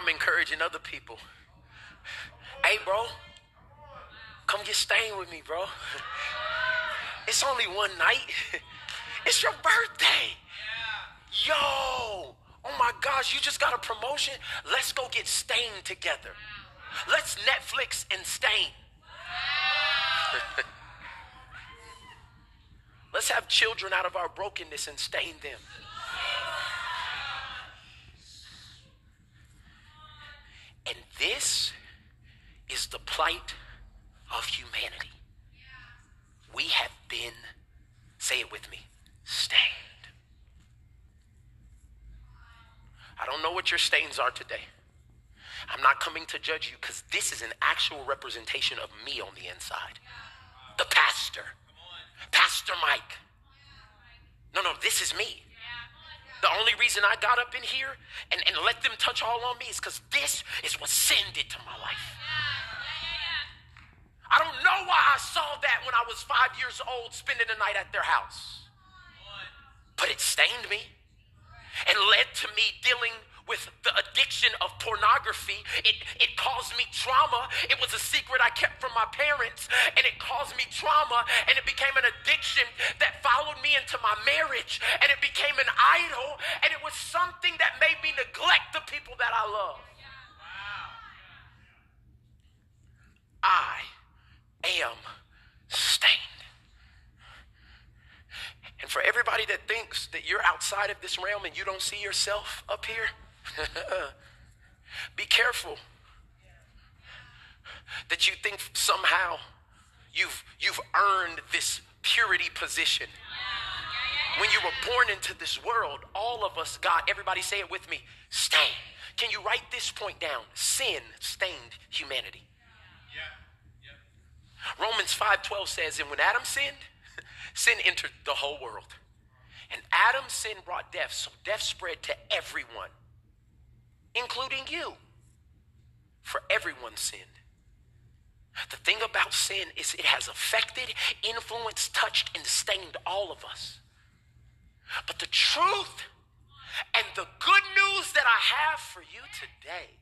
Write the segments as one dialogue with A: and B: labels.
A: I'm encouraging other people. Hey, bro, come get stained with me, bro. It's only one night. It's your birthday. Yo, oh my gosh, you just got a promotion. Let's go get stained together. Let's Netflix and stain. Let's have children out of our brokenness and stain them. And this is the plight of humanity. We have been, say it with me, stained. I don't know what your stains are today. I'm not coming to judge you because this is an actual representation of me on the inside. The pastor, Pastor Mike. No, no, this is me. The only reason I got up in here and, and let them touch all on me is because this is what sin did to my life. I don't know why I saw that when I was five years old spending the night at their house. But it stained me and led to me dealing with the addiction of pornography. It, it caused me trauma. It was a secret I kept from my parents, and it caused me trauma, and it became an addiction that followed me into my marriage, and it became an idol, and it was something that made me neglect the people that I love. I am stained. And for everybody that thinks that you're outside of this realm and you don't see yourself up here, Be careful that you think somehow you've, you've earned this purity position. When you were born into this world, all of us got, everybody say it with me, stain. Can you write this point down? Sin stained humanity. Romans 5:12 says, and when Adam sinned, sin entered the whole world. And Adam's sin brought death, so death spread to everyone including you. For everyone sinned. The thing about sin is it has affected, influenced, touched, and stained all of us. But the truth and the good news that I have for you today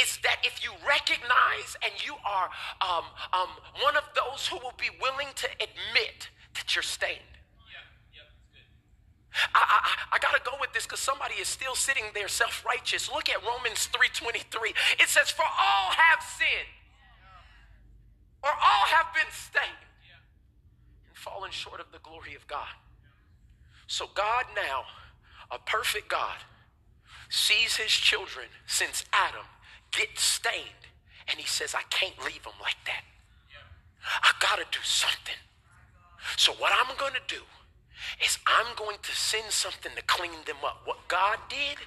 A: is that if you recognize and you are um, um, one of those who will be willing to admit that you're stained, I, I, I got to go with this because somebody is still sitting there self-righteous. Look at Romans 3.23. It says, for all have sinned or all have been stained and fallen short of the glory of God. So God now, a perfect God, sees his children since Adam get stained and he says, I can't leave them like that. I got to do something. So what I'm to do is I'm going to send something to clean them up. What God did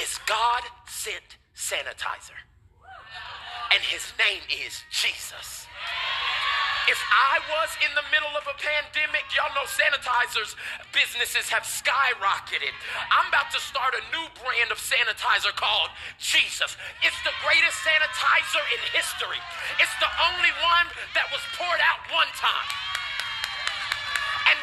A: is God sent sanitizer. And his name is Jesus. If I was in the middle of a pandemic, y'all know sanitizers businesses have skyrocketed. I'm about to start a new brand of sanitizer called Jesus. It's the greatest sanitizer in history. It's the only one that was poured out one time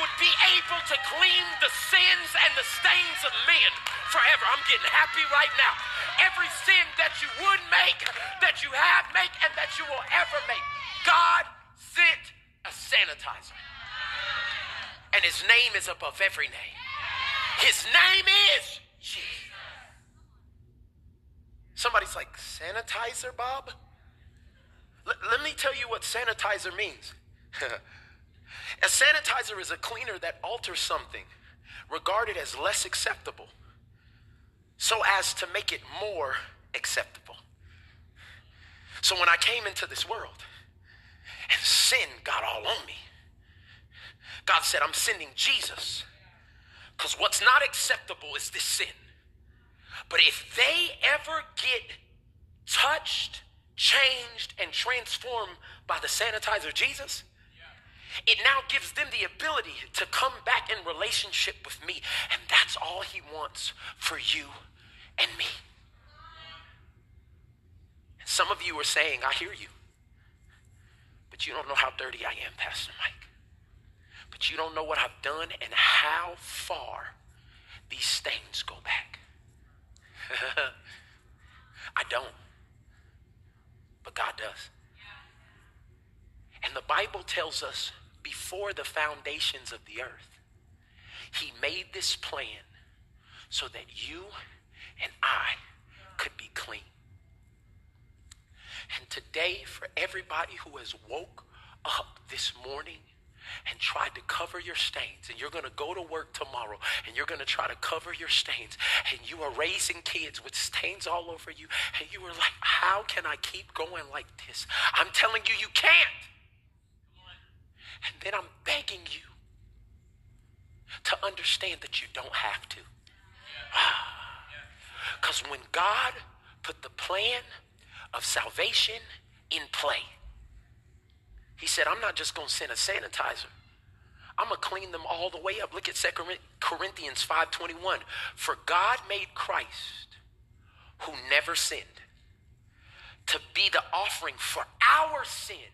A: would be able to clean the sins and the stains of men forever. I'm getting happy right now. Every sin that you would make, that you have make, and that you will ever make, God sent a sanitizer. And his name is above every name. His name is Jesus. Somebody's like, sanitizer, Bob? L- let me tell you what sanitizer means. A sanitizer is a cleaner that alters something regarded as less acceptable so as to make it more acceptable. So when I came into this world and sin got all on me, God said, I'm sending Jesus because what's not acceptable is this sin. But if they ever get touched, changed, and transformed by the sanitizer Jesus, it now gives them the ability to come back in relationship with me. And that's all He wants for you and me. Some of you are saying, I hear you, but you don't know how dirty I am, Pastor Mike. But you don't know what I've done and how far these stains go back. I don't, but God does. And the Bible tells us before the foundations of the earth, He made this plan so that you and I could be clean. And today, for everybody who has woke up this morning and tried to cover your stains, and you're going to go to work tomorrow and you're going to try to cover your stains, and you are raising kids with stains all over you, and you are like, How can I keep going like this? I'm telling you, you can't. And then I'm begging you to understand that you don't have to. Ah. Because when God put the plan of salvation in play, He said, I'm not just going to send a sanitizer. I'm going to clean them all the way up. Look at 2 Corinthians 5.21. For God made Christ, who never sinned, to be the offering for our sin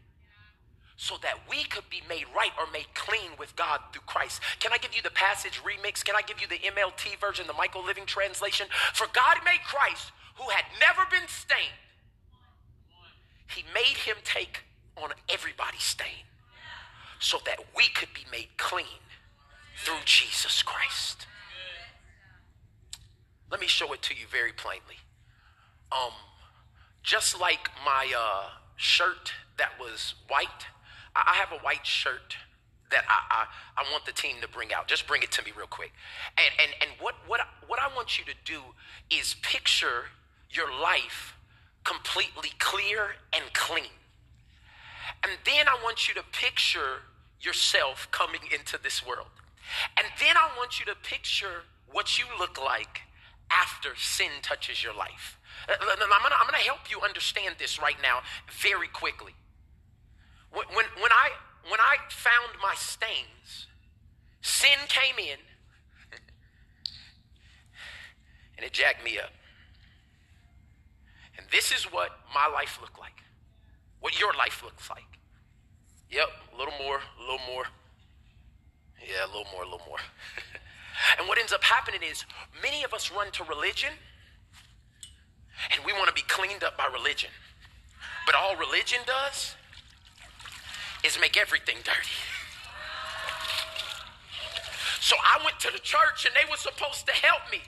A: so that we could be made right or made clean with God through Christ. Can I give you the passage remix? Can I give you the MLT version, the Michael Living translation? For God made Christ, who had never been stained, he made him take on everybody's stain so that we could be made clean through Jesus Christ. Let me show it to you very plainly. Um, just like my uh, shirt that was white I have a white shirt that I, I, I, want the team to bring out. Just bring it to me real quick. And, and, and what, what, what I want you to do is picture your life completely clear and clean. And then I want you to picture yourself coming into this world. And then I want you to picture what you look like after sin touches your life. Uh, I'm gonna, I'm gonna help you understand this right now very quickly. When, when, when, I, when I found my stains, in and it jacked me up. And this is what my life looked like, what your life looks like. Yep, a little more, a little more. Yeah, a little more, a little more. and what ends up happening is many of us run to religion and we want to be cleaned up by religion. But all religion does is make everything dirty. So I went to the church and they were supposed to help me.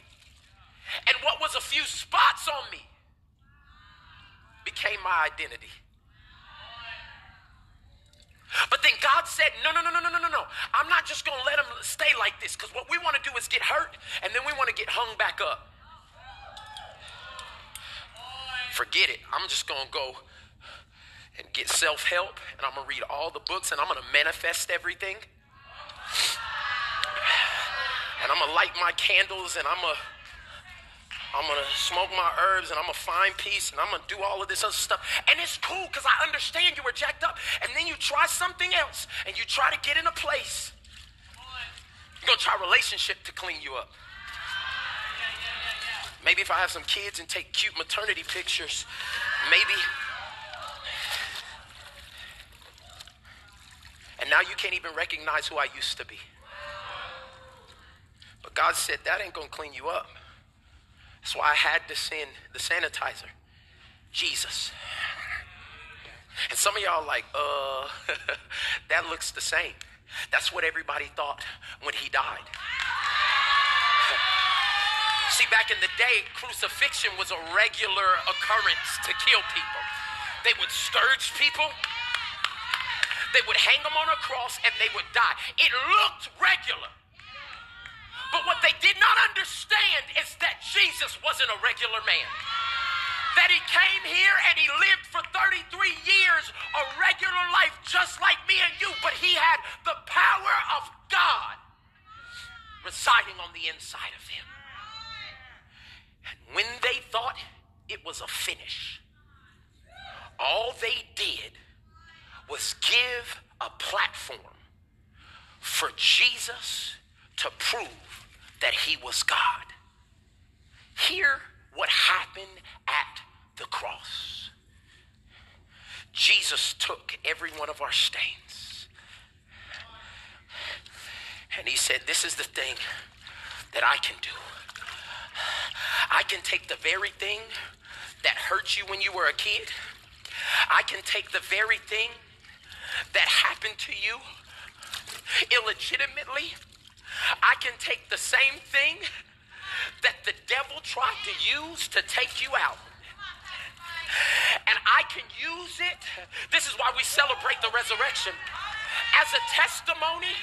A: And what was a few spots on me became my identity. But then God said, No, no, no, no, no, no, no, no. I'm not just going to let them stay like this because what we want to do is get hurt and then we want to get hung back up. Forget it. I'm just going to go and get self help and I'm going to read all the books and I'm going to manifest everything. And I'm gonna light my candles, and I'm gonna I'm gonna smoke my herbs and I'm gonna find peace and I'm gonna do all of this other stuff. And it's cool because I understand you were jacked up. And then you try something else and you try to get in a place. You're gonna try relationship to clean you up. Maybe if I have some kids and take cute maternity pictures, maybe And now you can't even recognize who I used to be. But God said, that ain't going to clean you up. That's why I had to send the sanitizer, Jesus. And some of y'all like, uh, that looks the same. That's what everybody thought when he died. See, back in the day, crucifixion was a regular occurrence to kill people. They would scourge people, they would hang them on a cross and they would die. It looked regular. But what they did not understand is that Jesus wasn't a regular man. That he came here and he lived for 33 years a regular life just like me and you, but he had the power of God residing on the inside of him. And when they thought it was a finish, all they did was give a platform for Jesus to prove that he was God. Hear what happened at the cross. Jesus took every one of our stains. And he said, This is the thing that I can do. I can take the very thing that hurt you when you were a kid. I can take the very thing that happened to you illegitimately, I can take the same thing that the devil tried to use to take you out. And I can use it. This is why we celebrate the resurrection as a testimony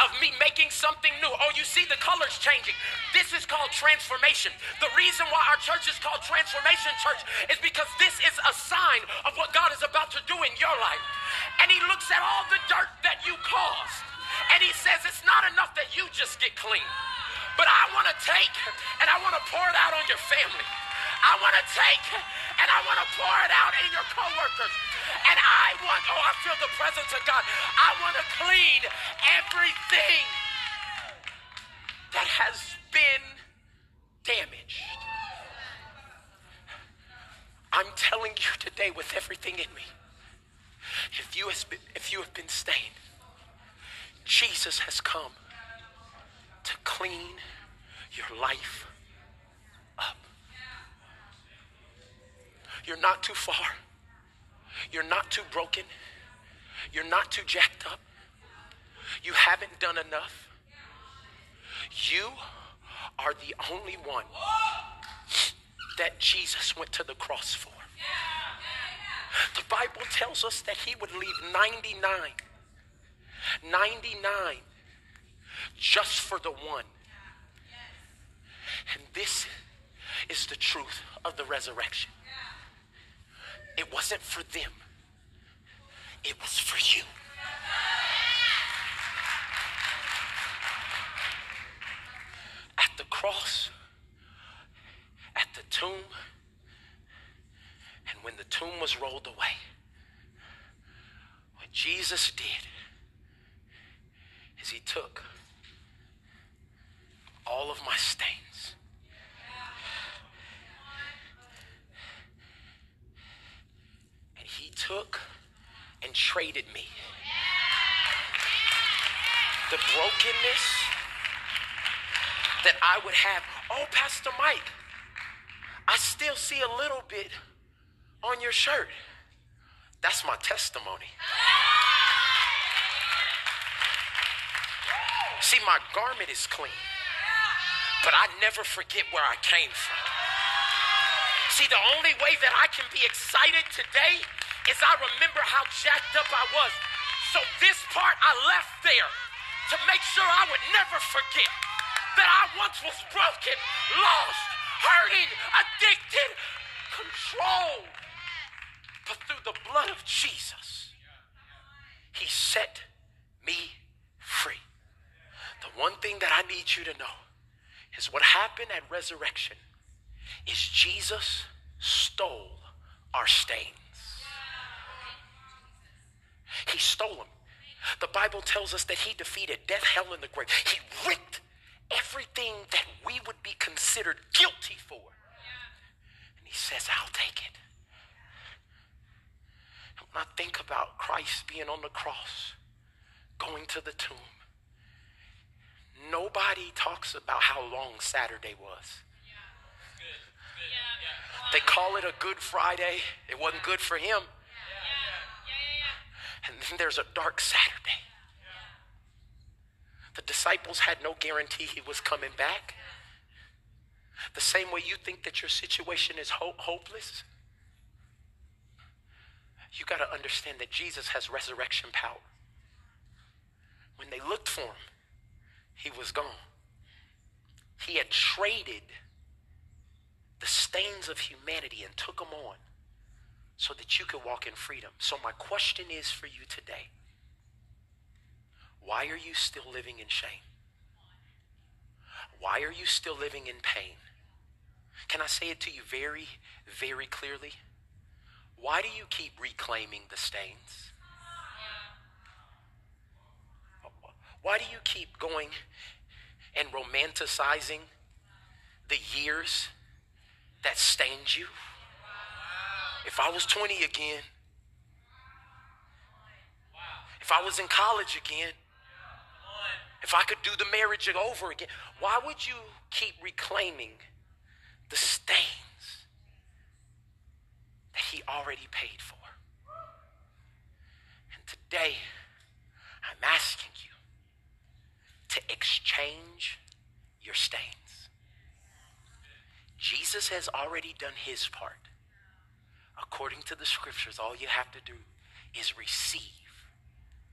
A: of me making something new. Oh, you see the colors changing. This is called transformation. The reason why our church is called Transformation Church is because this is a sign of what God is about to do in your life. And He looks at all the dirt that you caused, and He says, It's not enough that you just get clean, but I want to take and I want to pour it out on your family. I want to take and I want to pour it out in your coworkers. And I want, oh, I feel the presence of God. I want to clean everything that has been damaged. I'm telling you today with everything in me, if you, has been, if you have been stained, Jesus has come to clean your life up. You're not too far. You're not too broken. You're not too jacked up. You haven't done enough. You are the only one that Jesus went to the cross for. The Bible tells us that he would leave 99, 99 just for the one. And this is the truth of the resurrection. It wasn't for them, it was for you. At the cross, at the tomb, and when the tomb was rolled away, what Jesus did took all of my stains And he took and traded me. The brokenness that I would have. Oh, Pastor Mike, I still see a little bit on your shirt. That's my testimony. My garment is clean, but I never forget where I came from. See, the only way that I can be excited today is I remember how jacked up I was. So this part I left there to make sure I would never forget that I once was broken, lost, hurting, addicted, controlled. But through the blood of Jesus, he set me one thing that I need you to know is what happened at resurrection is Jesus stole our stains. He stole them. The Bible tells us that he defeated death, hell, and the grave. He ripped everything that we would be considered guilty for. And he says, I'll take it. When I think about Christ being on the cross, going to the tomb, nobody talks about how long Saturday was. They call it a Good Friday. It wasn't good for him. And then there's a dark Saturday. The disciples had no guarantee he was coming back. The same way you think that your situation is ho- hopeless, you got to understand that Jesus has resurrection power. When they looked for him, he was gone. He had traded the stains of humanity and took them on so that you could walk in freedom. So, my question is for you today why are you still living in shame? Why are you still living in pain? Can I say it to you very, very clearly? Why do you keep reclaiming the stains? Why do you keep going and romanticizing the years that stained you? If I was 20 again, if I was in college again, if I could do the marriage over again, why would you keep reclaiming the stains that He already paid for? And today, I'm asking you to exchange your stains. Jesus has already done his part. According to the scriptures, all you have to do is receive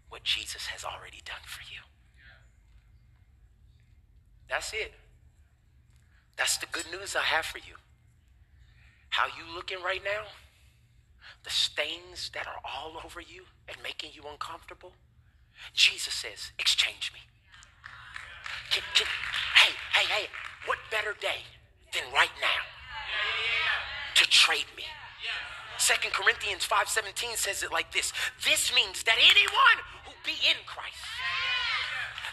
A: what Jesus has already done for you. That's it. That's the good news I have for you. How you looking right now? The stains that are all over you and making you uncomfortable? Jesus says, exchange me. Hey, hey, hey, what better day than right now to trade me? Second Corinthians 5:17 says it like this. This means that anyone who be in Christ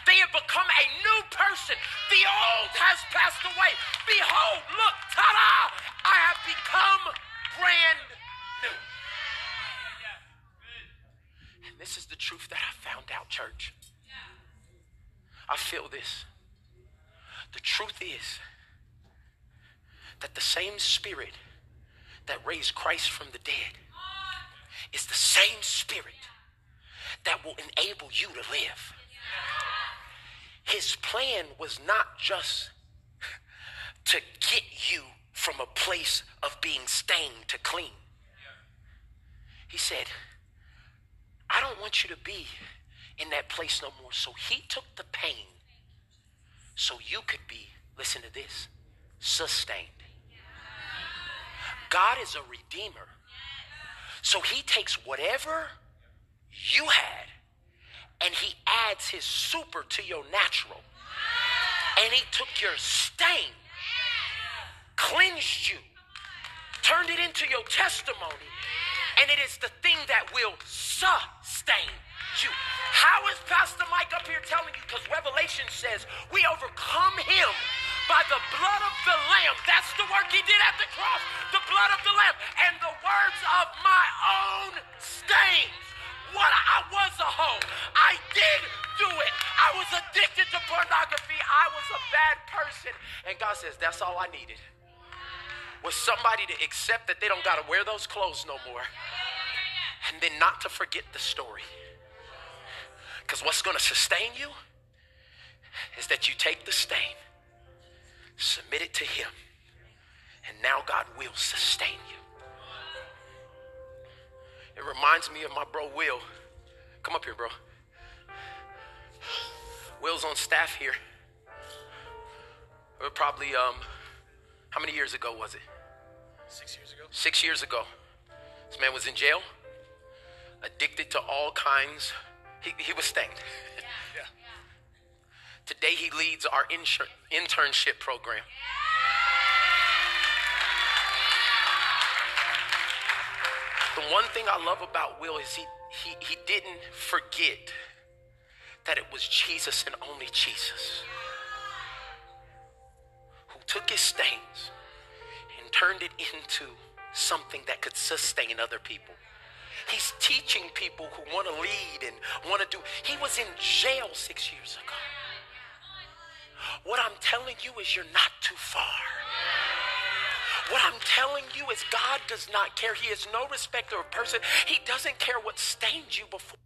A: they have become a new person. The old has passed away. Behold, look, ta-da! I have become brand new. And this is the truth that I found out, church. I feel this. The truth is that the same spirit that raised Christ from the dead is the same spirit that will enable you to live. His plan was not just to get you from a place of being stained to clean. He said, I don't want you to be in that place no more. So he took the pain so you could be, listen to this, sustained. God is a redeemer. So he takes whatever you had and he adds his super to your natural. And he took your stain, cleansed you, turned it into your testimony, and it is the thing that will sustain you. How is Pastor Mike up here telling you? Because Revelation says we overcome him by the blood of the Lamb. That's the work he did at the cross. The blood of the Lamb and the words of my own stains. What I was a hoe. I did do it. I was addicted to pornography. I was a bad person. And God says, that's all I needed. Was somebody to accept that they don't got to wear those clothes no more. And then not to forget the story. Because what's going to sustain you is that you take the stain, submit it to Him, and now God will sustain you. It reminds me of my bro Will. Come up here, bro. Will's on staff here. Or probably um, how many years ago was it?
B: Six years ago.
A: Six years ago. This man was in jail, addicted to all kinds. He, he was stained.
B: Yeah.
A: Today he leads our insur- internship program. The one thing I love about Will is he, he, he didn't forget that it was Jesus and only Jesus who took his stains and turned it into something that could sustain other people. He's teaching people who want to lead and want to do. He was in jail six years ago. What I'm telling you is you're not too far. What I'm telling you is God does not care. He is no respecter of person. He doesn't care what stained you before.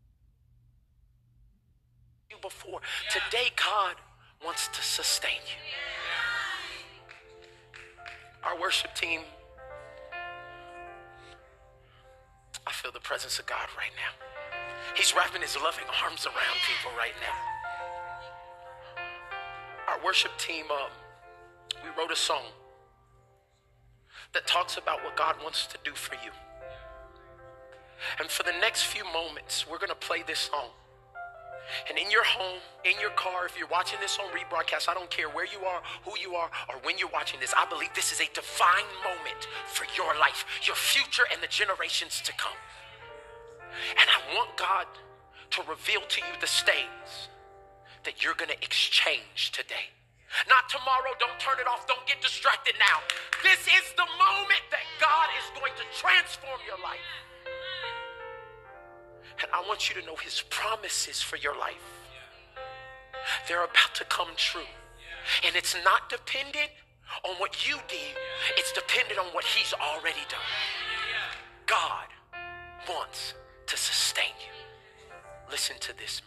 A: You before. Today, God wants to sustain you. Our worship team, feel the presence of God right now. He's wrapping his loving arms around people right now. Our worship team, um, we wrote a song that talks about what God wants to do for you. And for the next few moments, we're going to play this song. And in your home, in your car, if you're watching this on rebroadcast, I don't care where you are, who you are, or when you're watching this, I believe this is a divine moment for your life, your future, and the generations to come. And I want God to reveal to you the stains that you're going to exchange today. Not tomorrow. Don't turn it off. Don't get distracted now. This is the moment that God is going to transform your life. And I want you to know his promises for your life. They're about to come true. And it's not dependent on what you did, it's dependent on what he's already done. God wants to sustain you. Listen to this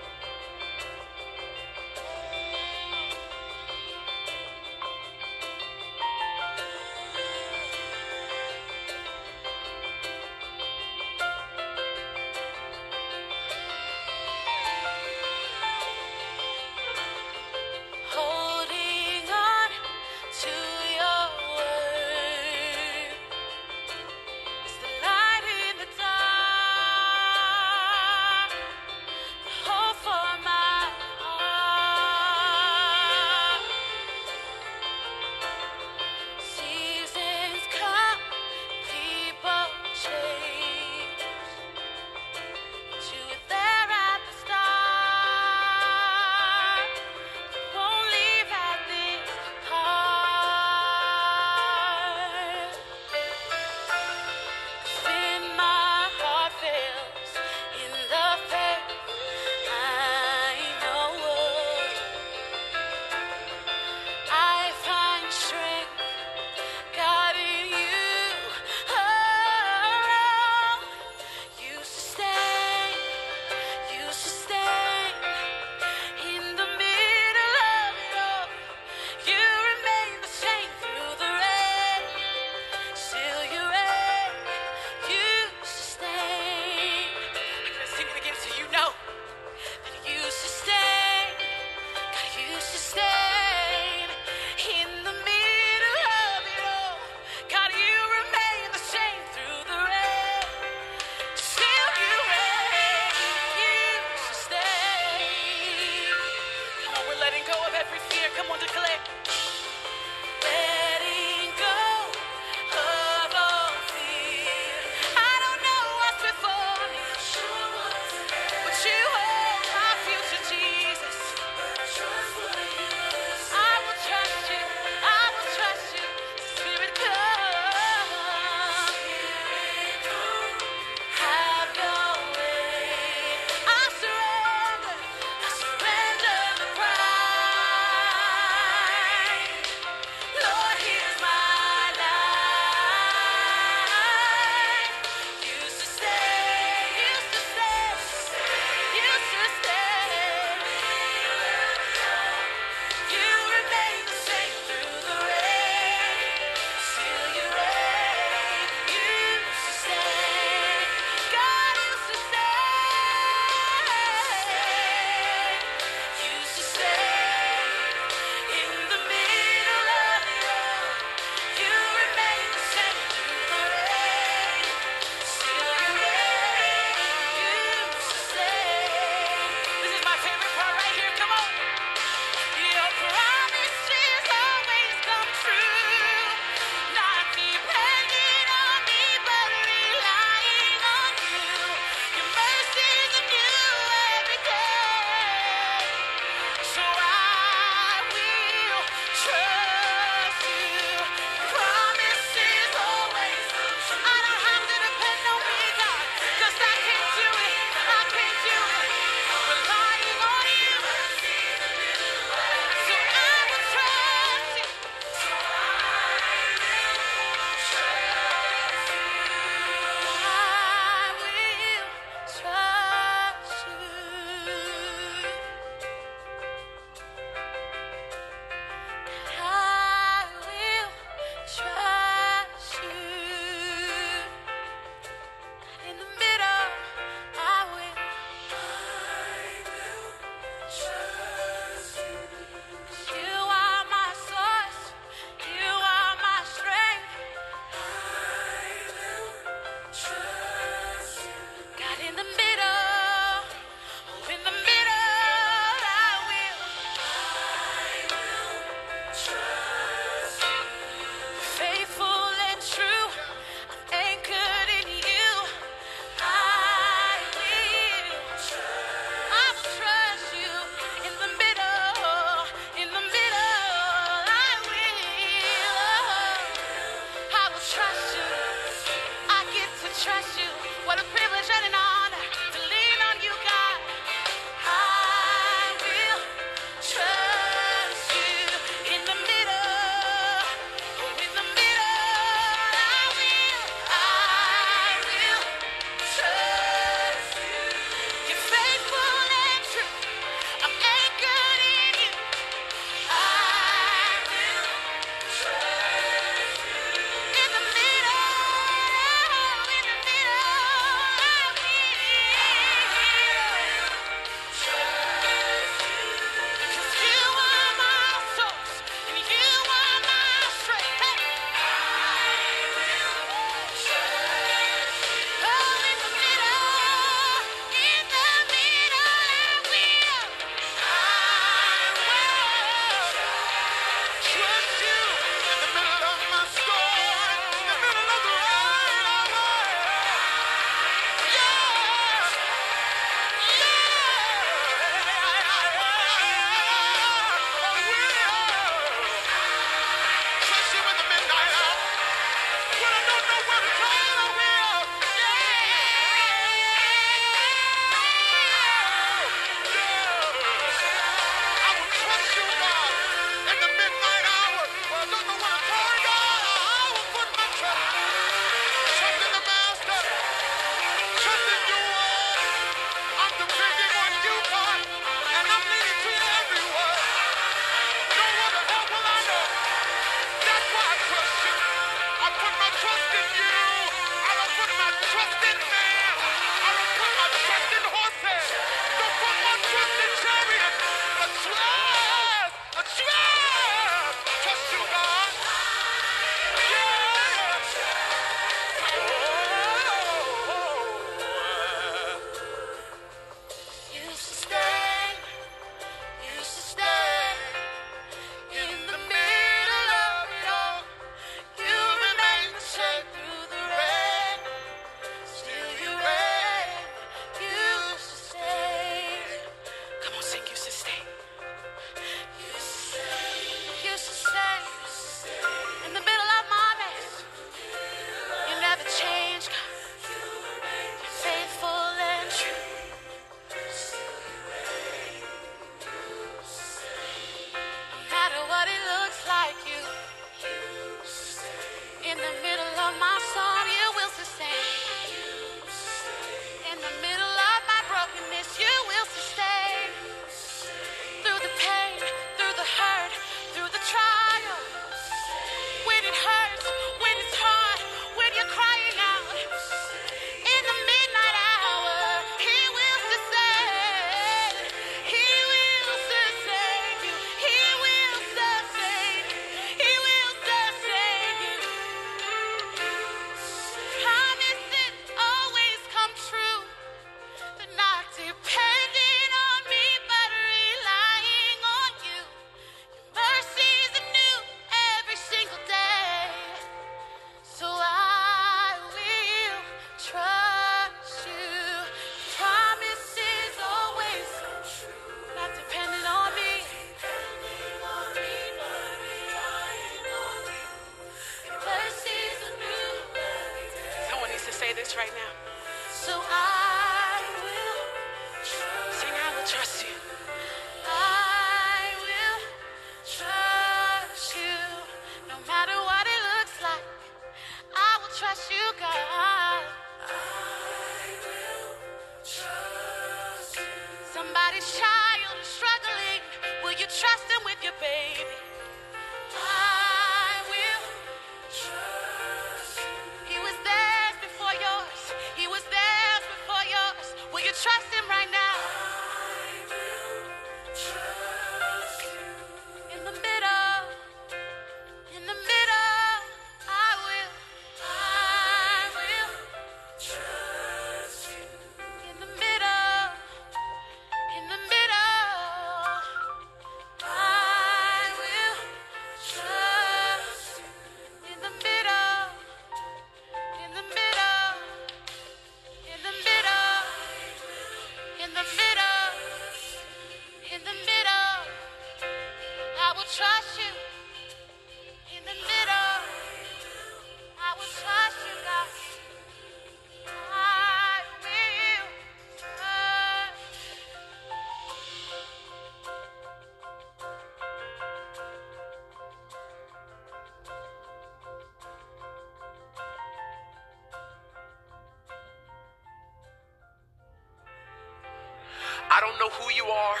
A: don't know who you are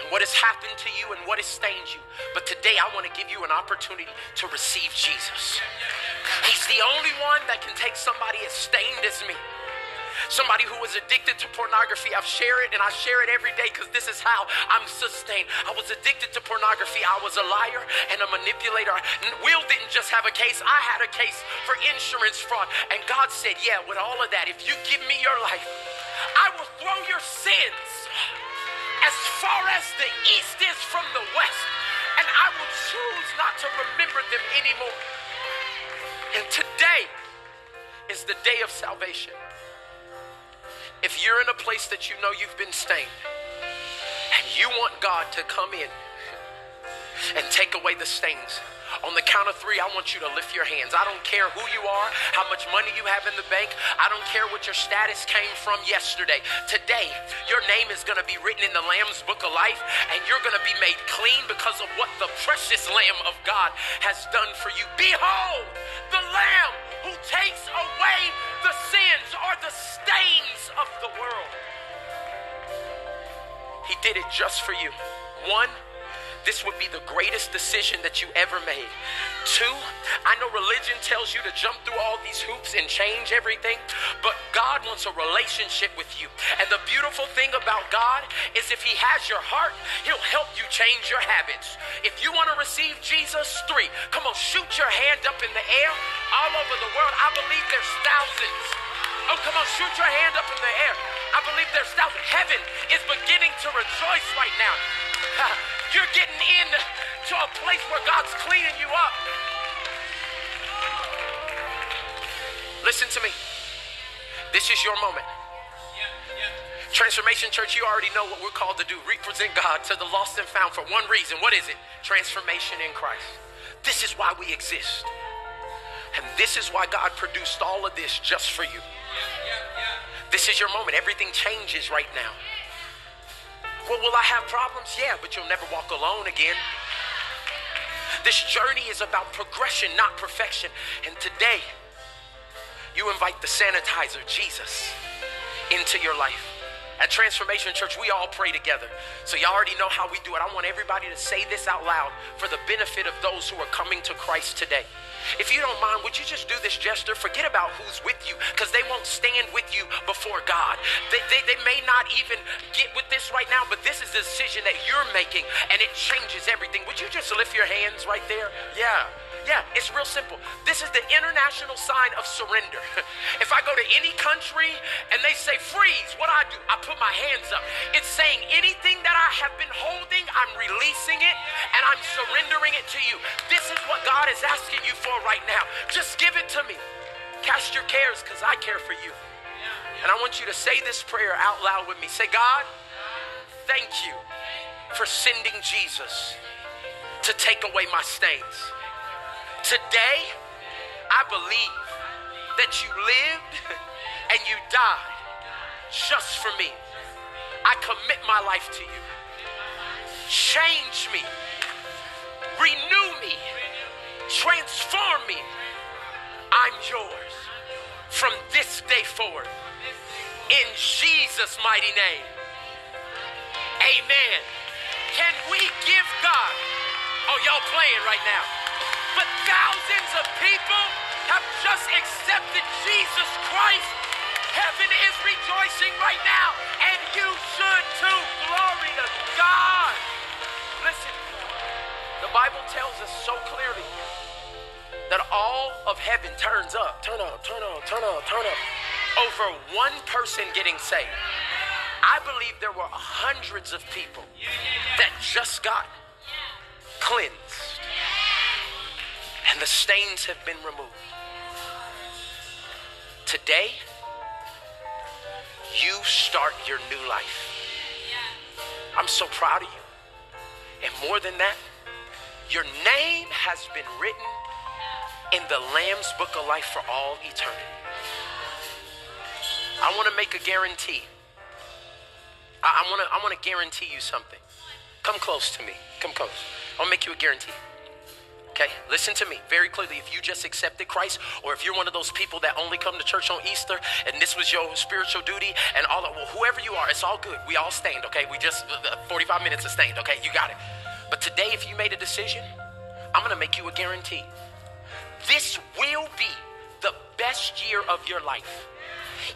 A: and what has happened to you and what has stained you, but today I want to give you an opportunity to receive Jesus. He's the only one that can take somebody as stained as me. Somebody who was addicted to pornography. I've shared it and I share it every day because this is how I'm sustained. I was addicted to pornography. I was a liar and a manipulator. Will didn't just have a case, I had a case for insurance fraud. And God said, Yeah, with all of that, if you give me your life, will throw your sins as far as the east is from the west. And I will choose not to remember them anymore. And today is the day of salvation. If you're in a place that you know you've been stained and you want God to come in and take away the stains, on the count of three, I want you to lift your hands. I don't care who you are, how much money you have in the bank. I don't care what your status came from yesterday. Today, your name is going to be written in the Lamb's Book of Life, and you're going to be made clean because of what the precious Lamb of God has done for you. Behold, the Lamb who takes away the sins or the stains of the world. He did it just for you. One, this would be the greatest decision that you ever made. Two, I know religion tells you to jump through all these hoops and change everything, but God wants a relationship with you. And the beautiful thing about God is if He has your heart, He'll help you change your habits. If you want to receive Jesus, three, come on, shoot your hand up in the air all over the world. I believe there's thousands. Oh, come on, shoot your hand up in the air. I believe there's thousands. Heaven is beginning to rejoice right now. You're getting in to a place where God's cleaning you up. Listen to me. This is your moment. Transformation Church, you already know what we're called to do represent God to the lost and found for one reason. What is it? Transformation in Christ. This is why we exist. And this is why God produced all of this just for you. This is your moment. Everything changes right now. Well, will I have problems? Yeah, but you'll never walk alone again. This journey is about progression, not perfection. And today, you invite the sanitizer, Jesus, into your life. At Transformation Church, we all pray together. So, y'all already know how we do it. I want everybody to say this out loud for the benefit of those who are coming to Christ today. If you don't mind, would you just do this gesture? Forget about who's with you because they won't stand with you before God. They, they, they may not even get with this right now, but this is a decision that you're making and it changes everything. Would you just lift your hands right there? Yeah. Yeah, it's real simple. This is the international sign of surrender. if I go to any country and they say freeze, what do I do, I put my hands up. It's saying anything that I have been holding, I'm releasing it and I'm surrendering it to you. This is what God is asking you for right now. Just give it to me. Cast your cares because I care for you. And I want you to say this prayer out loud with me. Say, God, thank you for sending Jesus to take away my stains. Today, I believe that you lived and you died just for me. I commit my life to you. Change me, renew me, transform me. I'm yours from this day forward. In Jesus' mighty name. Amen. Can we give God? Oh, y'all playing right now. But thousands of people have just accepted Jesus Christ. Heaven is rejoicing right now, and you should too. Glory to God. Listen, the Bible tells us so clearly that all of heaven turns up, turn up, turn up, turn up, turn up, over one person getting saved. I believe there were hundreds of people that just got cleansed, and the stains have been removed. Today, you start your new life. I'm so proud of you. And more than that, your name has been written in the Lamb's book of life for all eternity. I want to make a guarantee. I, I want to I want to guarantee you something. Come close to me. Come close. I'll make you a guarantee. Okay, listen to me very clearly. If you just accepted Christ, or if you're one of those people that only come to church on Easter, and this was your spiritual duty, and all of, well, whoever you are, it's all good. We all stained, okay? We just uh, 45 minutes of stained, okay? You got it. But today, if you made a decision, I'm gonna make you a guarantee. This will be the best year of your life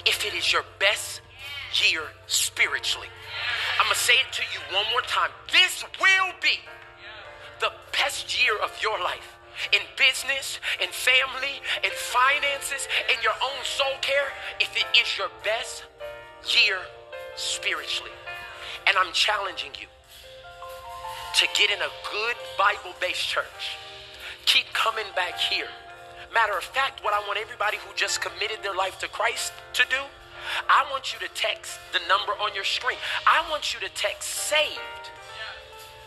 A: if it is your best year spiritually. I'm gonna say it to you one more time. This will be the best year of your life in business, in family, in finances, in your own soul care, if it is your best year spiritually. And I'm challenging you to get in a good Bible based church. Keep coming back here. Matter of fact, what I want everybody who just committed their life to Christ to do, I want you to text the number on your screen. I want you to text saved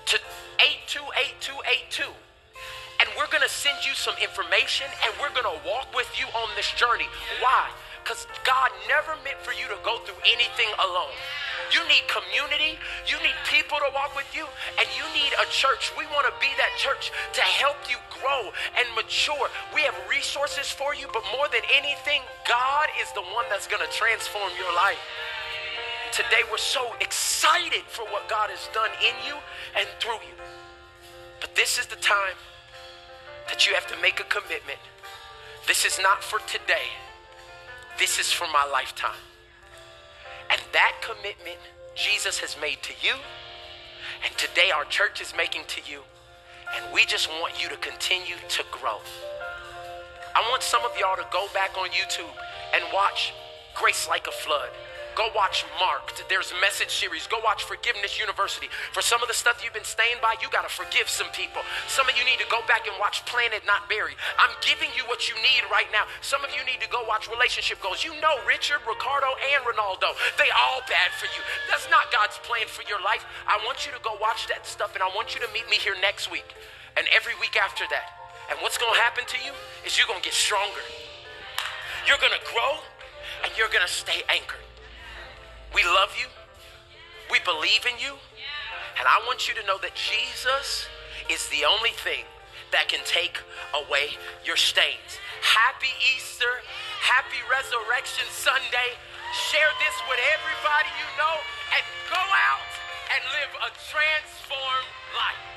A: to 828282. And we're going to send you some information and we're going to walk with you on this journey. Why? Because God never meant for you to go through anything alone. You need community, you need people to walk with you, and you need a church. We want to be that church to help you grow and mature. We have resources for you, but more than anything, God is the one that's going to transform your life. Today, we're so excited for what God has done in you and through you. But this is the time that you have to make a commitment. This is not for today, this is for my lifetime. And that commitment Jesus has made to you, and today our church is making to you, and we just want you to continue to grow. I want some of y'all to go back on YouTube and watch Grace Like a Flood. Go watch Marked. There's message series. Go watch Forgiveness University. For some of the stuff you've been stained by, you got to forgive some people. Some of you need to go back and watch Planted Not Buried. I'm giving you what you need right now. Some of you need to go watch Relationship Goals. You know Richard, Ricardo, and Ronaldo. They all bad for you. That's not God's plan for your life. I want you to go watch that stuff, and I want you to meet me here next week and every week after that. And what's going to happen to you is you're going to get stronger. You're going to grow, and you're going to stay anchored. We love you. We believe in you. And I want you to know that Jesus is the only thing that can take away your stains. Happy Easter. Happy Resurrection Sunday. Share this with everybody you know and go out and live a transformed life.